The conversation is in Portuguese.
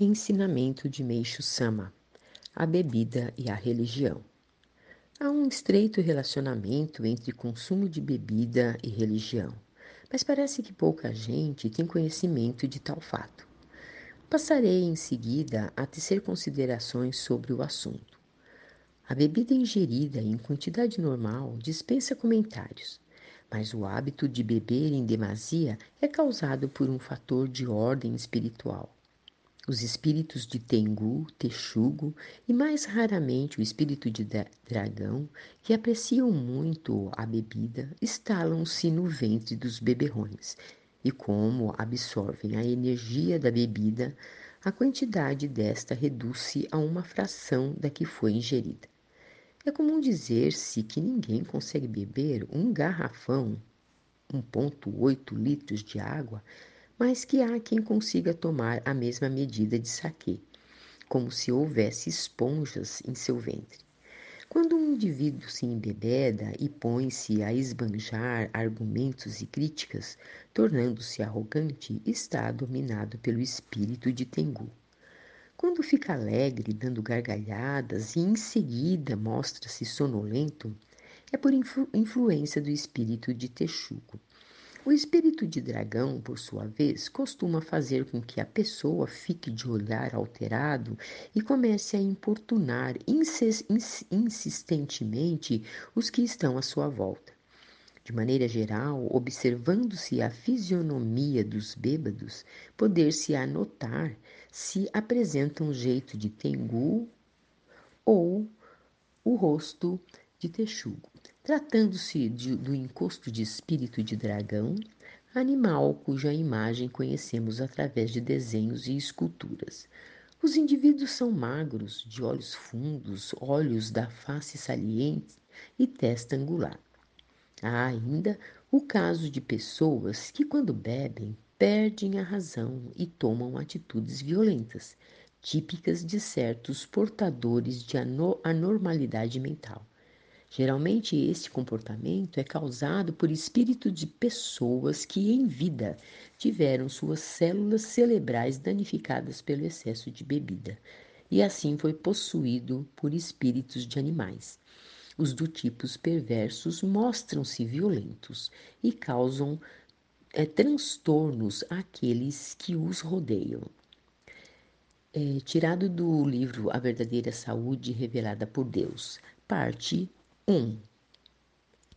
Ensinamento de Meixo Sama: A bebida e a religião. Há um estreito relacionamento entre consumo de bebida e religião, mas parece que pouca gente tem conhecimento de tal fato. Passarei em seguida a tecer considerações sobre o assunto. A bebida ingerida em quantidade normal dispensa comentários, mas o hábito de beber em demasia é causado por um fator de ordem espiritual. Os espíritos de Tengu, Texugo e mais raramente o espírito de dragão, que apreciam muito a bebida, estalam-se no ventre dos beberrões e, como absorvem a energia da bebida, a quantidade desta reduz-se a uma fração da que foi ingerida. É comum dizer-se que ninguém consegue beber um garrafão, 1,8 litros de água, mas que há quem consiga tomar a mesma medida de saquê, como se houvesse esponjas em seu ventre. Quando um indivíduo se embebeda e põe-se a esbanjar argumentos e críticas, tornando-se arrogante, está dominado pelo espírito de Tengu. Quando fica alegre, dando gargalhadas e em seguida mostra-se sonolento, é por influ influência do espírito de Texugo. O espírito de dragão, por sua vez, costuma fazer com que a pessoa fique de olhar alterado e comece a importunar insistentemente os que estão à sua volta. De maneira geral, observando-se a fisionomia dos bêbados, poder-se anotar se apresentam jeito de tengu ou o rosto de texugo. Tratando-se do encosto de espírito de dragão, animal cuja imagem conhecemos através de desenhos e esculturas. Os indivíduos são magros, de olhos fundos, olhos da face saliente e testa angular. Há ainda o caso de pessoas que, quando bebem, perdem a razão e tomam atitudes violentas, típicas de certos portadores de anormalidade mental. Geralmente, este comportamento é causado por espírito de pessoas que, em vida, tiveram suas células cerebrais danificadas pelo excesso de bebida e assim foi possuído por espíritos de animais. Os do tipos perversos mostram-se violentos e causam é, transtornos àqueles que os rodeiam. É, tirado do livro A Verdadeira Saúde Revelada por Deus, parte 1.